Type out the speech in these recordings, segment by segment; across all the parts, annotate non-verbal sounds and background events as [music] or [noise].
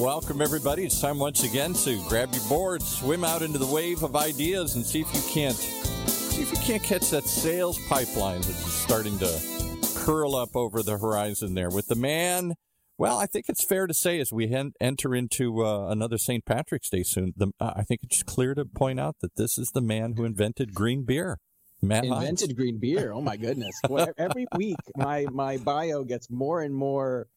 Welcome, everybody. It's time once again to grab your board, swim out into the wave of ideas, and see if you can't see if you can't catch that sales pipeline that's starting to curl up over the horizon there with the man. Well, I think it's fair to say as we hen- enter into uh, another St. Patrick's Day soon, the, uh, I think it's clear to point out that this is the man who invented green beer. Matt invented Heinz. green beer. Oh my goodness! Well, every week, my my bio gets more and more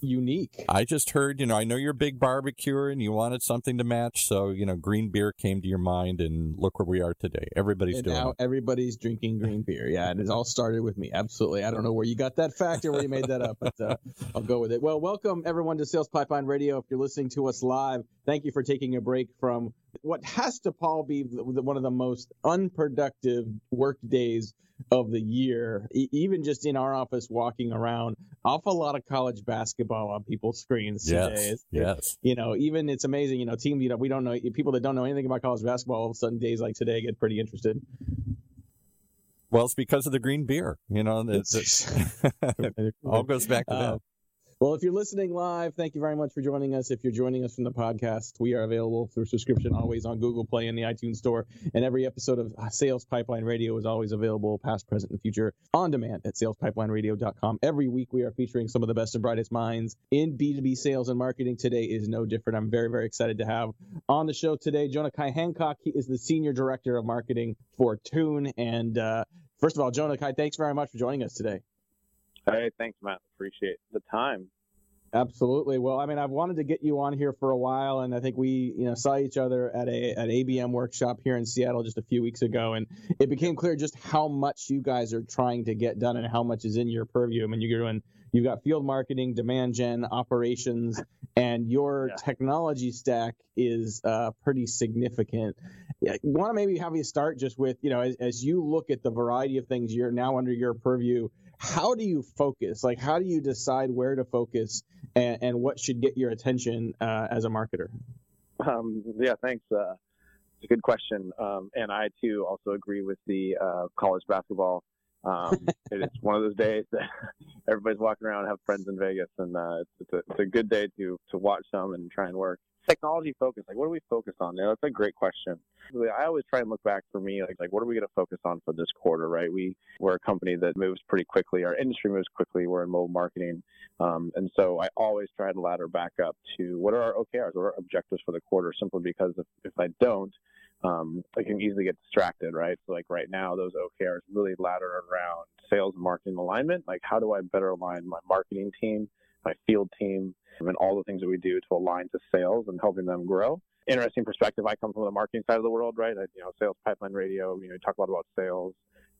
unique. I just heard, you know, I know you're a big barbecuer and you wanted something to match, so you know, green beer came to your mind, and look where we are today. Everybody's and doing now it. everybody's drinking green beer. Yeah, and it all started with me. Absolutely. I don't know where you got that fact or where you made that up, but uh, I'll go with it. Well, welcome everyone to Sales Pipeline Radio. If you're listening to us live, thank you for taking a break from what has to, Paul, be one of the most unproductive work days of the year. E- even just in our office, walking around, awful lot of college basketball on people's screens today. Yes, It's- yes. you know, even it's amazing, you know, team, you know, we don't know people that don't know anything about college basketball. All of a sudden, days like today get pretty interested. Well, it's because of the green beer. You know, it's, [laughs] [laughs] it all goes back to Uh, that. Well, if you're listening live, thank you very much for joining us. If you're joining us from the podcast, we are available through subscription always on Google Play and the iTunes Store. And every episode of Sales Pipeline Radio is always available, past, present, and future, on demand at salespipelineradio.com. Every week, we are featuring some of the best and brightest minds in B2B sales and marketing. Today is no different. I'm very, very excited to have on the show today Jonah Kai Hancock. He is the Senior Director of Marketing for Tune. And uh, first of all, Jonah Kai, thanks very much for joining us today. Hey, thanks, Matt. Appreciate the time. Absolutely. Well, I mean, I've wanted to get you on here for a while, and I think we, you know, saw each other at a at ABM workshop here in Seattle just a few weeks ago, and it became clear just how much you guys are trying to get done and how much is in your purview. I mean, you're doing you've got field marketing, demand gen, operations, and your Yeah. technology stack is uh, pretty significant. I want to maybe have you start just with, you know, as, as you look at the variety of things you're now under your purview, how do you focus? Like, how do you decide where to focus and, and what should get your attention uh, as a marketer? Um, yeah, thanks. Uh, it's a good question. Um, and I, too, also agree with the uh, college basketball. Um, [laughs] it is one of those days that everybody's walking around, have friends in Vegas, and uh, it's, it's, a, it's a good day to, to watch some and try and work. Technology focus, like what are we focused on? Yeah, that's a great question. I always try and look back for me, like, like what are we going to focus on for this quarter, right? We, we're a company that moves pretty quickly. Our industry moves quickly. We're in mobile marketing. Um, and so I always try to ladder back up to what are our OKRs, what are our objectives for the quarter, simply because if, if I don't, um, I can easily get distracted, right? So like right now, those OKRs really ladder around sales and marketing alignment. Like how do I better align my marketing team, my field team, and all the things that we do to align to sales and helping them grow. Interesting perspective. I come from the marketing side of the world, right? I, you know, sales pipeline radio. You know, talk a lot about sales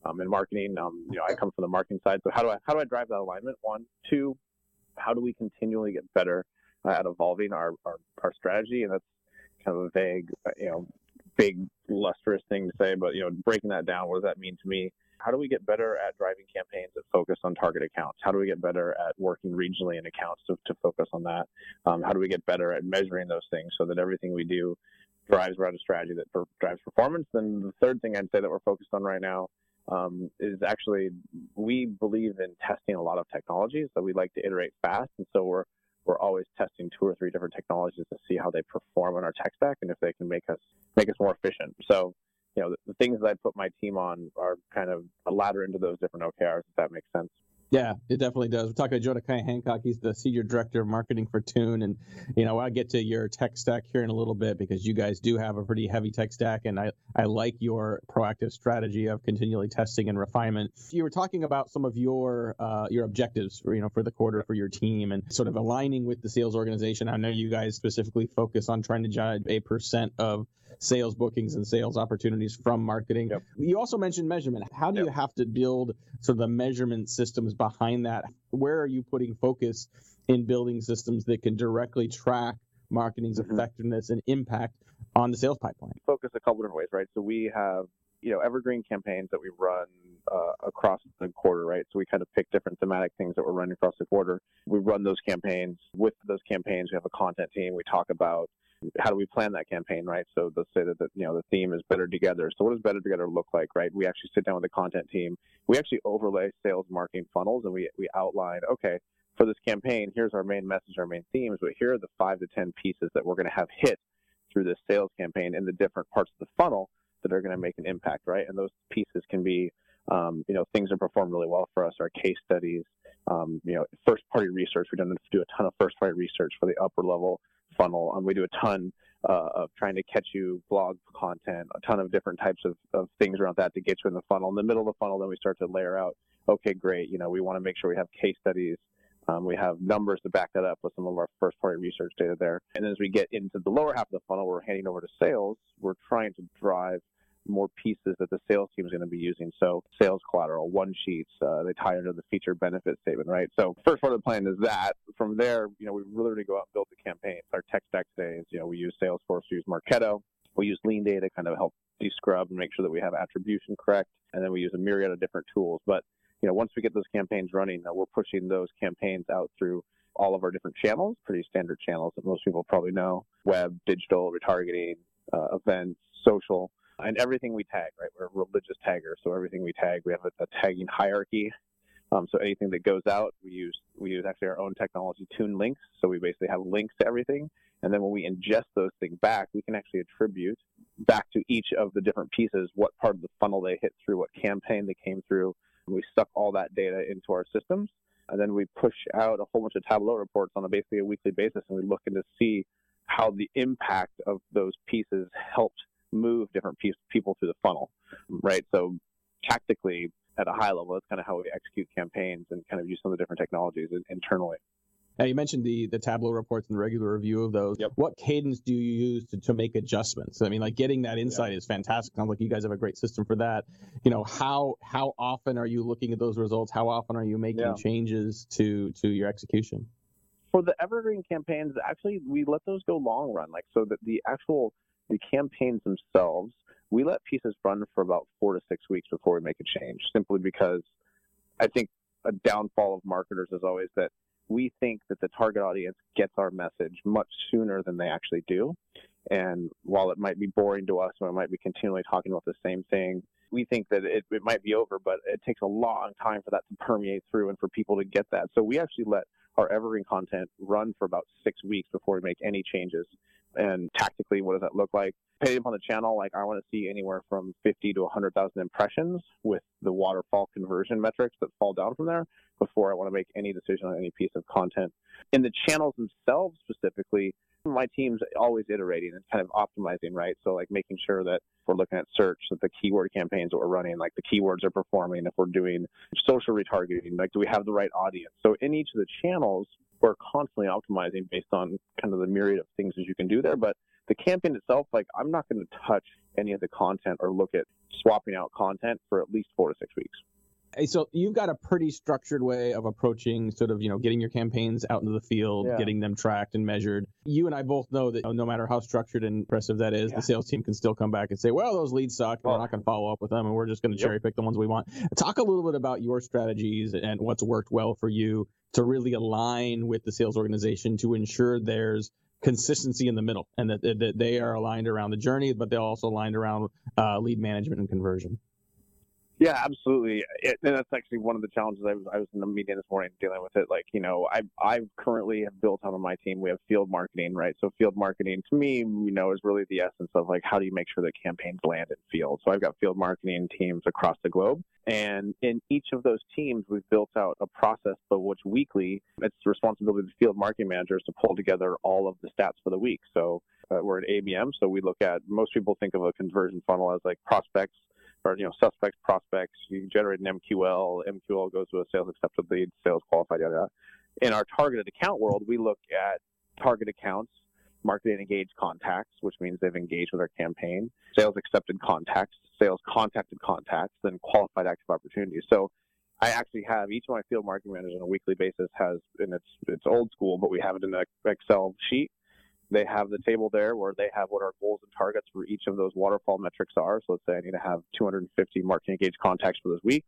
um, and marketing. Um, you know, I come from the marketing side. So how do I how do I drive that alignment? One, two, how do we continually get better at evolving our, our our strategy? And that's kind of a vague, uh, you know, big lustrous thing to say, but you know, breaking that down, what does that mean to me? How do we get better at driving campaigns that focus on target accounts? How do we get better at working regionally in accounts to, to focus on that? Um, how do we get better at measuring those things so that everything we do drives around a strategy that per- drives performance? Then the third thing I'd say that we're focused on right now um, is actually we believe in testing a lot of technologies, so we like to iterate fast, and so we're we're always testing two or three different technologies to see how they perform on our tech stack and if they can make us make us more efficient. So, you know, the, the things that I put my team on are kind of a ladder into those different OKRs, if that makes sense. Yeah, it definitely does. We're talking to Jonah Kai Hancock. He's the senior director of marketing for Tune, and you know I'll get to your tech stack here in a little bit because you guys do have a pretty heavy tech stack, and I I like your proactive strategy of continually testing and refinement. You were talking about some of your uh, your objectives, for, you know, for the quarter for your team, and sort of aligning with the sales organization. I know you guys specifically focus on trying to drive a percent of sales bookings and sales opportunities from marketing. Yep. You also mentioned measurement. How do you have to build sort of the measurement systems behind that? Where are you putting focus in building systems that can directly track marketing's Mhm. effectiveness and impact on the sales pipeline? focus a couple different ways, right? So we have, you know, evergreen campaigns that we run uh, across the quarter, right? So we kind of pick different thematic things that we're running across the quarter. We run those campaigns. With those campaigns, we have a content team. We talk about how do we plan that campaign, right? So let's say that the, you know the theme is better together. So what does better together look like, right? We actually sit down with the content team. We actually overlay sales marketing funnels, and we we outline okay for this campaign, here's our main message, our main themes, but here are the five to 10 pieces that we're going to have hit through this sales campaign in the different parts of the funnel that are going to make an impact, right? And those pieces can be, um, you know, things that perform really well for us, our case studies, um, you know, first party research. We've done do a ton of first party research for the upper level funnel. Um, we do a ton uh, of trying to catch you blog content, a ton of different types of, of things around that to get you in the funnel. In the middle of the funnel, then we start to layer out, okay, great, you know, we want to make sure we have case studies. Um, we have numbers to back that up with some of our first party research data there. And as we get into the lower half of the funnel, we're handing over to sales. We're trying to drive more pieces that the sales team is going to be using. So sales collateral, one sheets, uh, they tie into the feature benefit statement, right? So first part of the plan is that. From there, you know, we literally go out and build the campaign. Our tech stack today is, you know, we use Salesforce, we use Marketo, we use Lean Data to kind of help descrub and make sure that we have attribution correct, and then we use a myriad of different tools. But you know, once we get those campaigns running, uh, we're pushing those campaigns out through all of our different channels, pretty standard channels that most people probably know: web, digital, retargeting, uh, events, social and everything we tag, right? We're a religious tagger, so everything we tag, we have a, a tagging hierarchy. Um, so anything that goes out, we use we use actually our own technology, tune links. So we basically have links to everything, and then when we ingest those things back, we can actually attribute back to each of the different pieces what part of the funnel they hit through, what campaign they came through. And we suck all that data into our systems, and then we push out a whole bunch of Tableau reports on a basically a weekly basis, and we look into see how the impact of those pieces helped move different piece, people through the funnel, mm-hmm. right? So tactically, at a high level, that's kind of how we execute campaigns and kind of use some of the different technologies internally. Now you mentioned the the Tableau reports and the regular review of those. Yep. What cadence do you use to, to make adjustments? I mean, like getting that insight is fantastic. Sounds like you guys have a great system for that. You know, how how often are you looking at those results? How often are you making Yeah. changes to to your execution? For the evergreen campaigns, actually, we let those go long run. Like, so that the actual the campaigns themselves, we let pieces run for about four to six weeks before we make a change, simply because I think a downfall of marketers is always that we think that the target audience gets our message much sooner than they actually do. And while it might be boring to us, or it might be continually talking about the same thing, we think that it, it might be over, but it takes a long time for that to permeate through and for people to get that. So we actually let our evergreen content run for about six weeks before we make any changes. And tactically, what does that look like? Depending upon the channel, like I want to see anywhere from 50 to 100,000 impressions with the waterfall conversion metrics that fall down from there before I want to make any decision on any piece of content. In the channels themselves specifically, my team's always iterating and kind of optimizing, right? So like making sure that we're looking at search, that the keyword campaigns that we're running, like the keywords are performing. If we're doing social retargeting, like do we have the right audience? So in each of the channels, we're constantly optimizing based on kind of the myriad of things that you can do there. But the campaign itself, like I'm not going to touch any of the content or look at swapping out content for at least four to six weeks. So you've got a pretty structured way of approaching sort of, you know, getting your campaigns out into the field, Yeah. getting them tracked and measured. You and I both know that no matter how structured and impressive that is, Yeah. the sales team can still come back and say, well, those leads suck. and Oh. We're not going to follow up with them and we're just going to Yep. cherry pick the ones we want. Talk a little bit about your strategies and what's worked well for you to really align with the sales organization to ensure there's consistency in the middle and that, that they are aligned around the journey, but they're also aligned around uh, lead management and conversion. Yeah, absolutely. It, and that's actually one of the challenges. I was I was in the meeting this morning dealing with it. Like, you know, I I currently have built out on my team. We have field marketing, right? So field marketing to me, you know, is really the essence of like how do you make sure that campaigns land in field. So I've got field marketing teams across the globe, and in each of those teams, we've built out a process by which weekly it's the responsibility of the field marketing managers to pull together all of the stats for the week. So uh, we're at ABM, so we look at most people think of a conversion funnel as like prospects or you know suspects, prospects. You generate an MQL. MQL goes to a sales accepted lead, sales qualified, yada. In our targeted account world, we look at target accounts, marketing engaged contacts, which means they've engaged with our campaign, sales accepted contacts, sales contacted contacts, then qualified active opportunities. So I actually have each of my field marketing managers on a weekly basis has, and it's it's old school, but we have it in an Excel sheet. They have the table there where they have what our goals and targets for each of those waterfall metrics are. So let's say I need to have 250 marketing engaged contacts for this week,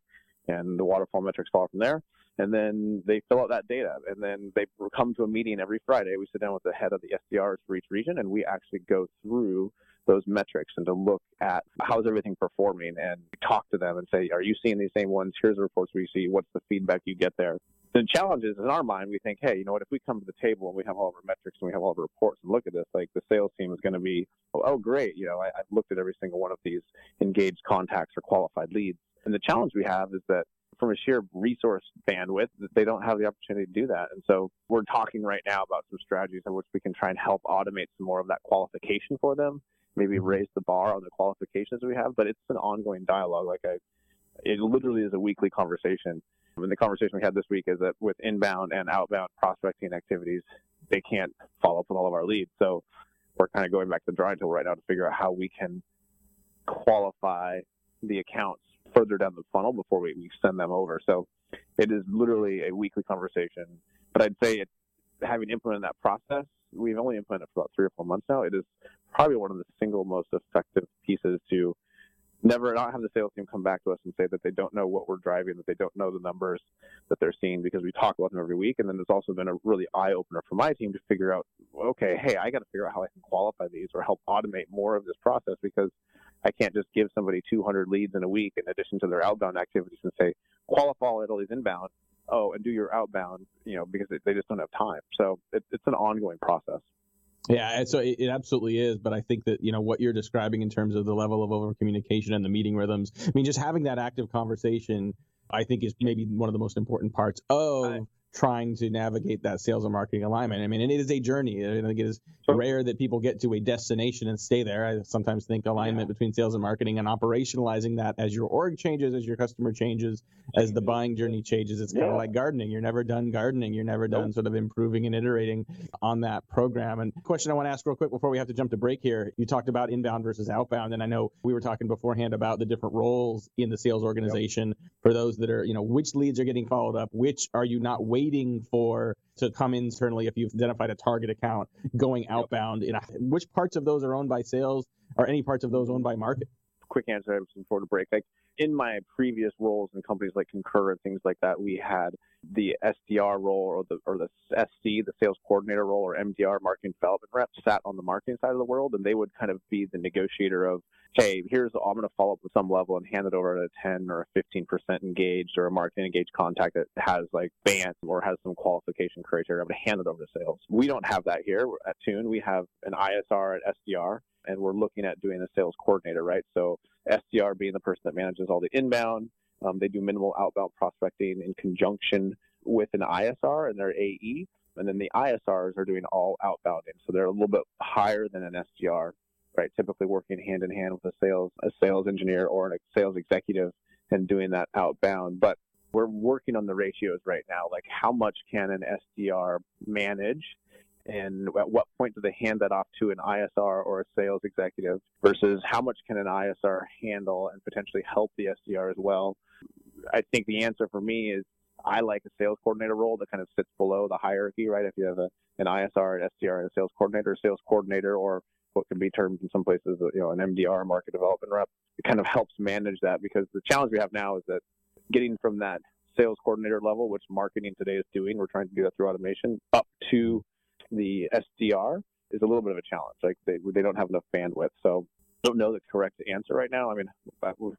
and the waterfall metrics fall from there. And then they fill out that data, and then they come to a meeting every Friday. We sit down with the head of the SDRs for each region, and we actually go through those metrics and to look at how's everything performing and talk to them and say, are you seeing these same ones? Here's the reports we see. What's the feedback you get there? The challenge is in our mind, we think, hey, you know what? If we come to the table and we have all of our metrics and we have all of our reports and look at this, like the sales team is going to be, oh, oh, great. You know, I, I've looked at every single one of these engaged contacts or qualified leads. And the challenge we have is that from a sheer resource bandwidth, they don't have the opportunity to do that. And so we're talking right now about some strategies in which we can try and help automate some more of that qualification for them, maybe raise the bar on the qualifications we have. But it's an ongoing dialogue. Like I, it literally is a weekly conversation. And the conversation we had this week is that with inbound and outbound prospecting activities, they can't follow up with all of our leads. So we're kind of going back to the drawing table right now to figure out how we can qualify the accounts further down the funnel before we, we send them over. So it is literally a weekly conversation. But I'd say it, having implemented that process, we've only implemented it for about three or four months now. It is probably one of the single most effective pieces to never not have the sales team come back to us and say that they don't know what we're driving, that they don't know the numbers that they're seeing because we talk about them every week. And then there's also been a really eye opener for my team to figure out, okay, hey, I got to figure out how I can qualify these or help automate more of this process because I can't just give somebody 200 leads in a week in addition to their outbound activities and say, qualify all these inbound. Oh, and do your outbound, you know, because they just don't have time. So it, it's an ongoing process. Yeah, so it, it, absolutely is. But I think that you know what you're describing in terms of the level of over communication and the meeting rhythms. I mean, just having that active conversation, I think, is maybe one of the most important parts of trying to navigate that sales and marketing alignment. I mean, and it is a journey. I think it is rare that people get to a destination and stay there. I sometimes think alignment yeah. between sales and marketing and operationalizing that as your org changes, as your customer changes, as the buying journey changes. It's kind of like gardening. You're never done gardening. You're never done nope. sort of improving and iterating on that program. And question I want to ask real quick before we have to jump to break here. You talked about inbound versus outbound, and I know we were talking beforehand about the different roles in the sales organization yep. for those that are, you know, which leads are getting followed up, which are you not waiting waiting for to come internally if you've identified a target account going outbound. In a, which parts of those are owned by sales? Or any parts of those owned by market? Quick answer before the break. Like in my previous roles in companies like Concur and things like that, we had the SDR role or the or the SC, the sales coordinator role, or MDR, marketing development rep, sat on the marketing side of the world, and they would kind of be the negotiator of, hey, here's I'm going to follow up with some level and hand it over at a 10 or a 15 percent engaged or a marketing engaged contact that has like band or has some qualification criteria. I'm going to hand it over to sales. We don't have that here at Tune. We have an ISR at SDR and we're looking at doing a sales coordinator, right? So SDR being the person that manages all the inbound. Um, they do minimal outbound prospecting in conjunction with an ISR and their AE. And then the ISRs are doing all outbounding. So they're a little bit higher than an SDR, right? Typically working hand in hand with a sales, a sales engineer or a sales executive and doing that outbound. But we're working on the ratios right now. Like how much can an SDR manage and at what point do they hand that off to an ISR or a sales executive versus how much can an ISR handle and potentially help the SDR as well? I think the answer for me is I like a sales coordinator role that kind of sits below the hierarchy, right? If you have a, an ISR, an SDR, and a sales coordinator, sales coordinator, or what can be termed in some places, you know, an MDR, market development rep, it kind of helps manage that because the challenge we have now is that getting from that sales coordinator level, which marketing today is doing, we're trying to do that through automation, up to the SDR is a little bit of a challenge. Like they they don't have enough bandwidth, so I don't know the correct answer right now. I mean,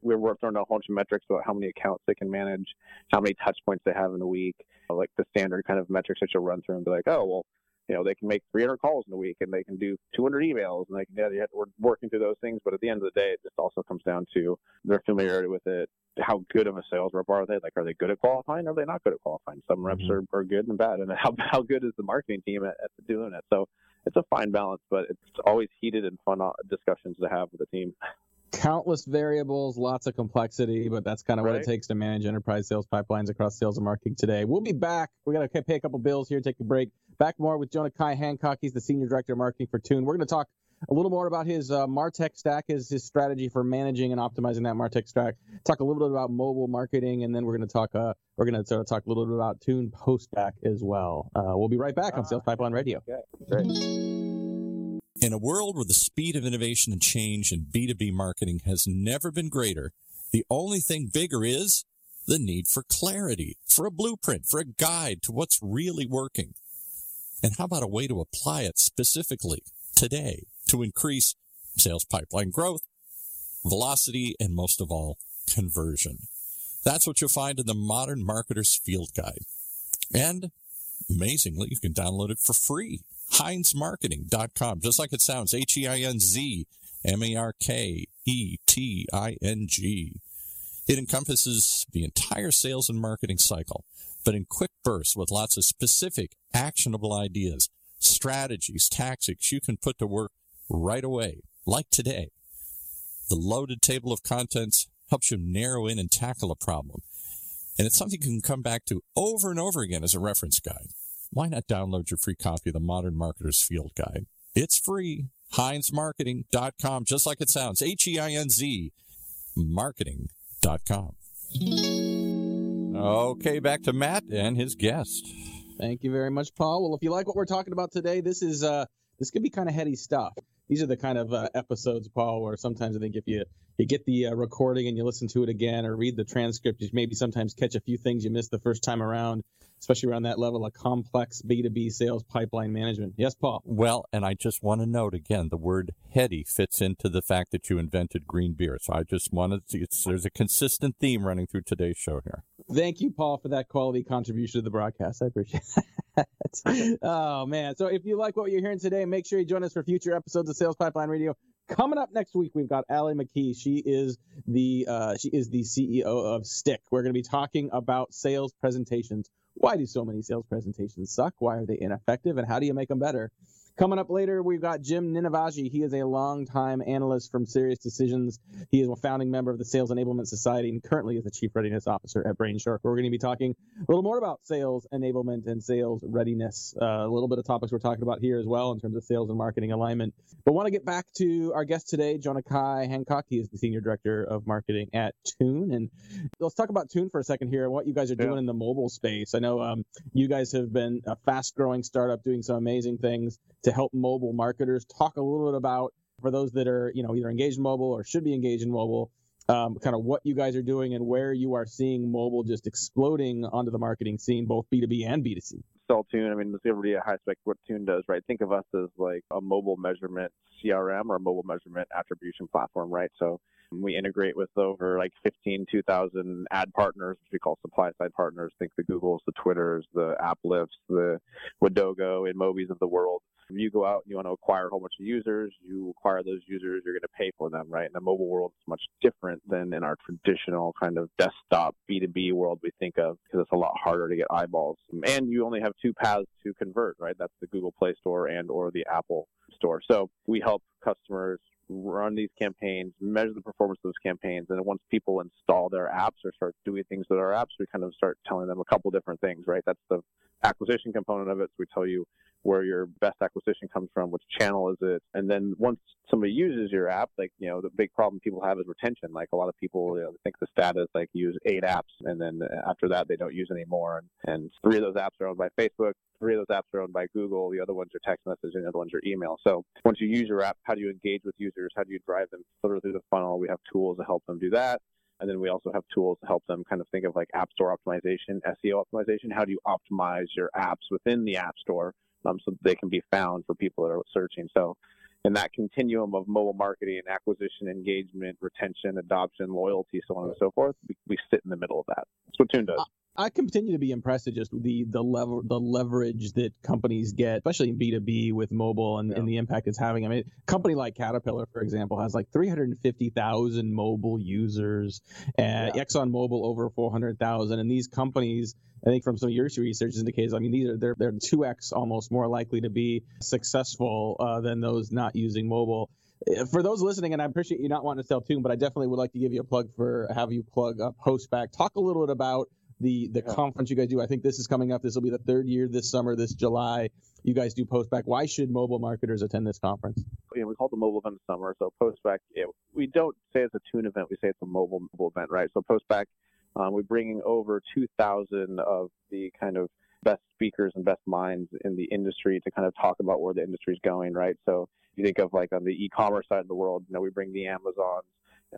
we're working on a bunch of metrics about how many accounts they can manage, how many touch points they have in a week, like the standard kind of metrics that you'll run through and be like, oh well, you know, they can make 300 calls in a week and they can do 200 emails and they can, yeah, we're working through those things. But at the end of the day, it just also comes down to their familiarity with it. How good of a sales rep are they? Like, are they good at qualifying? Or are they not good at qualifying? Some reps mm-hmm. are, are good and bad. And [laughs] how, how good is the marketing team at, at doing it? So it's a fine balance, but it's always heated and fun uh, discussions to have with the team countless variables, lots of complexity, but that's kind of right. what it takes to manage enterprise sales pipelines across sales and marketing today. We'll be back. We got to pay a couple bills here, take a break. Back more with Jonah Kai Hancock. He's the senior director of marketing for Tune. We're going to talk a little more about his uh, Martech stack, his, his strategy for managing and optimizing that Martech stack. Talk a little bit about mobile marketing, and then we're going to talk uh, we're going to sort of talk a little bit about Tune Postback as well. Uh, we'll be right back on Sales Pipeline Radio. Okay, great. In a world where the speed of innovation and change in B2B marketing has never been greater, the only thing bigger is the need for clarity, for a blueprint, for a guide to what's really working. And how about a way to apply it specifically today to increase sales pipeline growth, velocity, and most of all, conversion. That's what you'll find in the Modern Marketer's Field Guide. And amazingly, you can download it for free. HeinzMarketing.com, just like it sounds H E I N Z M A R K E T I N G. It encompasses the entire sales and marketing cycle, but in quick bursts with lots of specific, actionable ideas, strategies, tactics you can put to work right away, like today. The loaded table of contents helps you narrow in and tackle a problem. And it's something you can come back to over and over again as a reference guide. Why not download your free copy of the Modern Marketer's Field Guide? It's free. HeinzMarketing.com, just like it sounds. H E I N Z, marketing.com. Okay, back to Matt and his guest. Thank you very much, Paul. Well, if you like what we're talking about today, this is uh, this could be kind of heady stuff. These are the kind of uh, episodes, Paul, where sometimes I think if you you get the uh, recording and you listen to it again or read the transcript, you maybe sometimes catch a few things you missed the first time around, especially around that level of complex B2B sales pipeline management. Yes, Paul. Well, and I just want to note again the word heady fits into the fact that you invented green beer. So I just wanted to, there's a consistent theme running through today's show here. Thank you, Paul, for that quality contribution to the broadcast. I appreciate it. [laughs] [laughs] [laughs] oh, man. So if you like what you're hearing today, make sure you join us for future episodes of Sales Pipeline Radio. Coming up next week, we've got Allie McKee. She is the uh, she is the CEO of Stick. We're going to be talking about sales presentations. Why do so many sales presentations suck? Why are they ineffective? And how do you make them better? Coming up later, we've got Jim Ninivaggi. He is a longtime analyst from SiriusDecisions. He is a founding member of the Sales Enablement Society and currently is the Chief Readiness Officer at Brainshark. We're going to be talking a little more about sales enablement and sales readiness. Uh, a little bit of topics we're talking about here as well in terms of sales and marketing alignment. But want to get back to our guest today, Jonah Kai Hancock. He is the Senior Director of Marketing at Tune. And let's talk about Tune for a second here and what you guys are doing yeah. in the mobile space. I know um, you guys have been a fast growing startup doing some amazing things to help mobile marketers. Talk a little bit about for those that are you know either engaged in mobile or should be engaged in mobile. Um, kind of what you guys are doing and where you are seeing mobile just exploding onto the marketing scene, both B2B and B2C. Sell Tune. I mean, let's everybody a high spec what Tune does, right? Think of us as like a mobile measurement CRM or a mobile measurement attribution platform, right? So we integrate with over like 15, 2,000 ad partners, which we call supply side partners. Think the Googles, the Twitters, the AppLifts, the Wadogo, InMobis of the world you go out and you want to acquire a whole bunch of users, you acquire those users, you're going to pay for them, right? In the mobile world, it's much different than in our traditional kind of desktop B2B world we think of because it's a lot harder to get eyeballs. And you only have two paths to convert, right? That's the Google Play Store and or the Apple Store. So we help customers run these campaigns, measure the performance of those campaigns, and once people install their apps or start doing things with our apps, we kind of start telling them a couple different things, right? That's the acquisition component of it. So we tell you where your best acquisition comes from, which channel is it, and then once somebody uses your app, like you know the big problem people have is retention. Like a lot of people you know, think the stat is like use eight apps, and then after that they don't use anymore. And, and three of those apps are owned by Facebook, three of those apps are owned by Google, the other ones are text messaging, the other ones are email. So once you use your app, how do you engage with users? How do you drive them further through the funnel? We have tools to help them do that. And then we also have tools to help them kind of think of like app store optimization, SEO optimization. How do you optimize your apps within the app store um, so they can be found for people that are searching. So in that continuum of mobile marketing, acquisition, engagement, retention, adoption, loyalty, so on and so forth, we, we sit in the middle of that. That's what Tune does. I continue to be impressed at just the the lever the leverage that companies get, especially in B two B with mobile and, yeah. and the impact it's having. I mean, a company like Caterpillar, for example, has like 350,000 mobile users, and yeah. Exxon Mobil over 400,000, and these companies. I think from some of your research indicates, I mean, these are they're they're two x almost more likely to be successful uh, than those not using mobile uh, for those listening, and I appreciate you not wanting to sell Tune, but I definitely would like to give you a plug for have you plug up Postback. Talk a little bit about the the yeah. conference you guys do. I think this is coming up. This will be the third year this summer, this July. You guys do Postback. Why should mobile marketers attend this conference? Yeah, we call it the mobile event summer. So Postback, yeah, we don't say it's a tune event. We say it's a mobile mobile event, right? So Postback, um, we're bringing over 2,000 of the kind of best speakers and best minds in the industry to kind of talk about where the industry is going, right? So you think of like on the e-commerce side of the world, you know, we bring the Amazons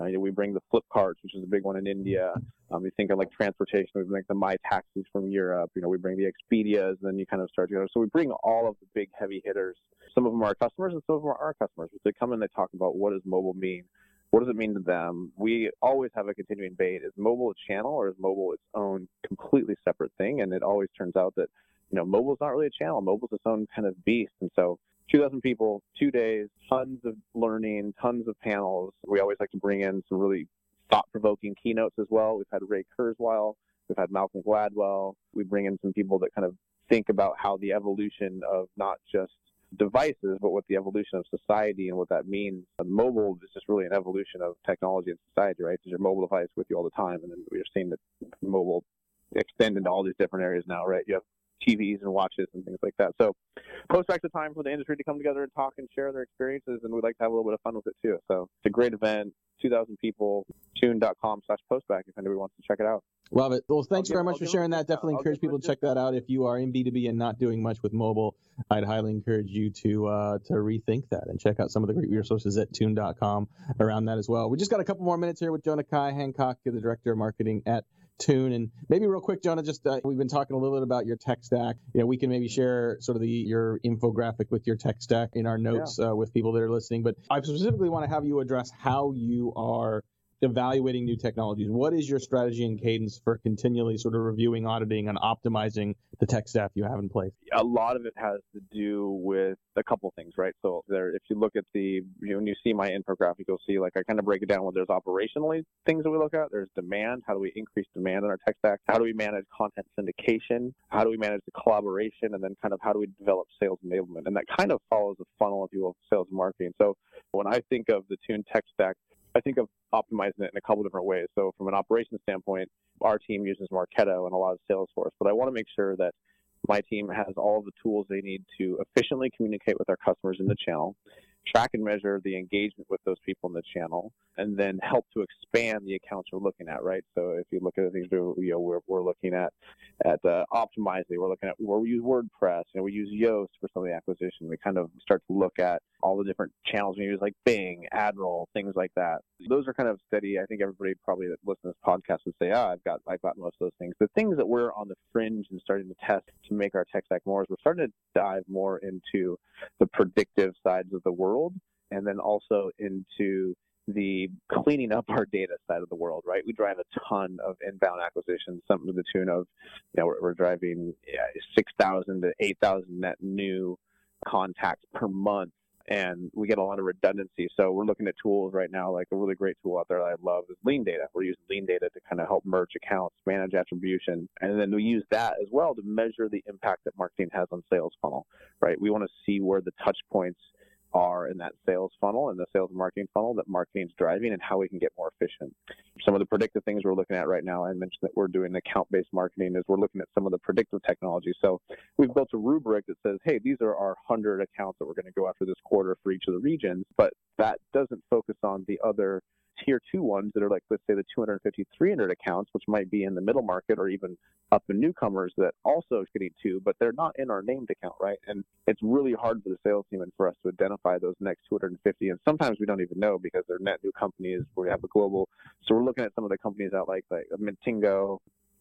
Uh, you know, we bring the Flipkarts, which is a big one in India. Um, you think of like transportation, we bring the My Taxis from Europe. You know, we bring the Expedias, and then you kind of start to go. So we bring all of the big heavy hitters. Some of them are our customers, and some of them are our customers. They come and they talk about what does mobile mean. What does it mean to them? We always have a continuing debate. Is mobile a channel or is mobile its own completely separate thing? And it always turns out that, you know, mobile's not really a channel. Mobile's its own kind of beast. And so 2,000 people, two days, tons of learning, tons of panels. We always like to bring in some really thought-provoking keynotes as well. We've had Ray Kurzweil, we've had Malcolm Gladwell. We bring in some people that kind of think about how the evolution of not just devices, but what the evolution of society and what that means. Uh, mobile is just really an evolution of technology and society, right? It's your mobile device with you all the time, and then we're seeing that mobile extend into all these different areas now, right? You have TVs and watches and things like that. So Postback's a time for the industry to come together and talk and share their experiences, and we'd like to have a little bit of fun with it too. So it's a great event. 2,000 people, tune.com slash postback if anybody wants to check it out. Love it. Well, thanks very much for sharing that. Definitely encourage people to check that out. If you are in B2B and not doing much with mobile, I'd highly encourage you to uh, to rethink that and check out some of the great resources at tune.com around that as well. We just got a couple more minutes here with Jonah Kai Hancock, the Director of Marketing at Tune. And maybe real quick, Jonah, just uh, we've been talking a little bit about your tech stack. You know, we can maybe share sort of the your infographic with your tech stack in our notes yeah. uh, with people that are listening. But I specifically want to have you address how you are evaluating new technologies. What is your strategy and cadence for continually sort of reviewing, auditing, and optimizing the tech staff you have in place? A lot of it has to do with a couple things, right? So there, if you look at the, you know, when you see my infographic, you'll see like I kind of break it down where there's operationally things that we look at. There's demand. How do we increase demand in our tech stack? How do we manage content syndication? How do we manage the collaboration? And then kind of how do we develop sales enablement? And that kind of follows the funnel, if you will, sales marketing. So when I think of the Tune tech stack, I think of optimizing it in a couple different ways. So from an operations standpoint, our team uses Marketo and a lot of Salesforce, but I want to make sure that my team has all the tools they need to efficiently communicate with our customers in the channel, track and measure the engagement with those people in the channel, and then help to expand the accounts we're looking at, right? So if you look at the things you know, we're, we're looking at, at uh, we're looking at where we use WordPress and we use Yoast for some of the acquisition. We kind of start to look at all the different channels we use, like Bing, Admiral, things like that. Those are kind of steady. I think everybody probably that listens to this podcast would say, ah, I've got, I've got most of those things. The things that we're on the fringe and starting to test to make our tech stack more is we're starting to dive more into the predictive sides of the world and then also into the cleaning up our data side of the world, right? We drive a ton of inbound acquisitions, something to the tune of, you know, we're, we're driving yeah, 6,000 to 8,000 net new contacts per month. And we get a lot of redundancy. So we're looking at tools right now, like a really great tool out there that I love is Lean Data. We're using Lean Data to kind of help merge accounts, manage attribution. And then we use that as well to measure the impact that marketing has on sales funnel, right? We want to see where the touch points are in that sales funnel and the sales and marketing funnel that marketing is driving and how we can get more efficient. Some of the predictive things we're looking at right now, I mentioned that we're doing account-based marketing, is we're looking at some of the predictive technology. So we've built a rubric that says, hey, these are our 100 accounts that we're going to go after this quarter for each of the regions, but that doesn't focus on the other tier two ones that are like, let's say the 250, 300 accounts, which might be in the middle market or even up in newcomers that also getting two, but they're not in our named account, right? And it's really hard for the sales team and for us to identify those next 250. And sometimes we don't even know because they're net new companies. We have a global. So we're looking at some of the companies out like, like Mintigo,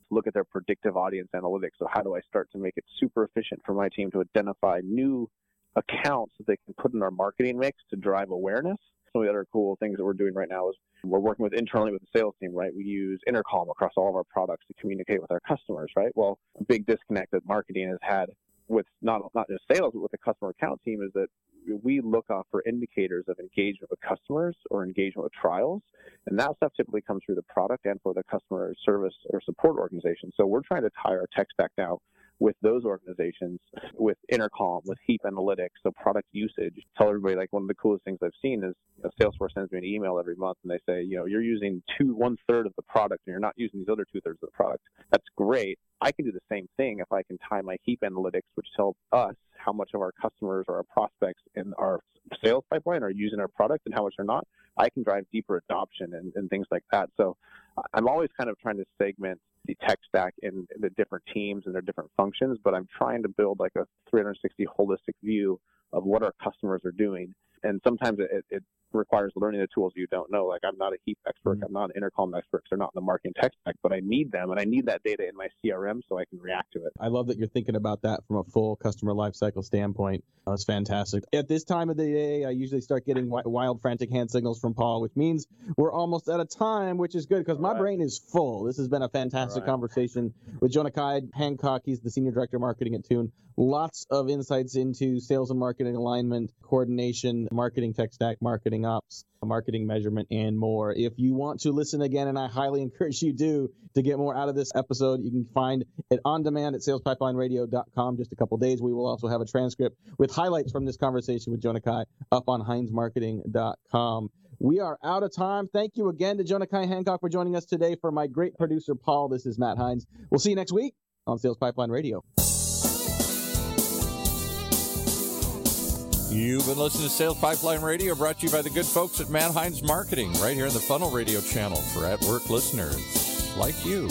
look at their predictive audience analytics. So how do I start to make it super efficient for my team to identify new accounts that they can put in our marketing mix to drive awareness some of the other cool things that we're doing right now is we're working with internally with the sales team, right? We use intercom across all of our products to communicate with our customers, right? Well, a big disconnect that marketing has had with not not just sales, but with the customer account team is that we look off for indicators of engagement with customers or engagement with trials. And that stuff typically comes through the product and for the customer service or support organization. So we're trying to tie our tech stack now with those organizations, with Intercom, with Heap Analytics, so product usage. Tell everybody like one of the coolest things I've seen is you know, Salesforce sends me an email every month and they say, you know, you're using two one third of the product and you're not using these other two thirds of the product. That's great. I can do the same thing if I can tie my Heap Analytics, which tells us how much of our customers or our prospects in our sales pipeline are using our product and how much are not. I can drive deeper adoption and, and things like that. So I'm always kind of trying to segment the tech stack in the different teams and their different functions, but I'm trying to build like a 360 holistic view of what our customers are doing. And sometimes it, it requires learning the tools you don't know. Like I'm not a heap expert, mm-hmm. I'm not an intercom expert, they're not in the marketing tech stack, but I need them and I need that data in my CRM so I can react to it. I love that you're thinking about that from a full customer lifecycle standpoint. That's fantastic. At this time of the day, I usually start getting wild, frantic hand signals from Paul, which means we're almost out of time, which is good because my right. brain is full. This has been a fantastic right. conversation with Jonah Kai Hancock. He's the senior director of marketing at Tune. Lots of insights into sales and marketing alignment, coordination, marketing tech stack, marketing ops, marketing measurement, and more. If you want to listen again, and I highly [laughs] encourage you do to get more out of this episode, you can find it on demand at salespipelineradio.com. Just a couple days. We will also have a transcript with highlights from this conversation with Jonah Kai up on heinzmarketing.com. We are out of time. Thank you again to Jonah Kai Hancock for joining us today. For my great producer, Paul, this is Matt Heinz. We'll see you next week on Sales Pipeline Radio. You've been listening to Sales Pipeline Radio, brought to you by the good folks at Matt Heinz Marketing, right here in the Funnel Radio channel for at work listeners like you.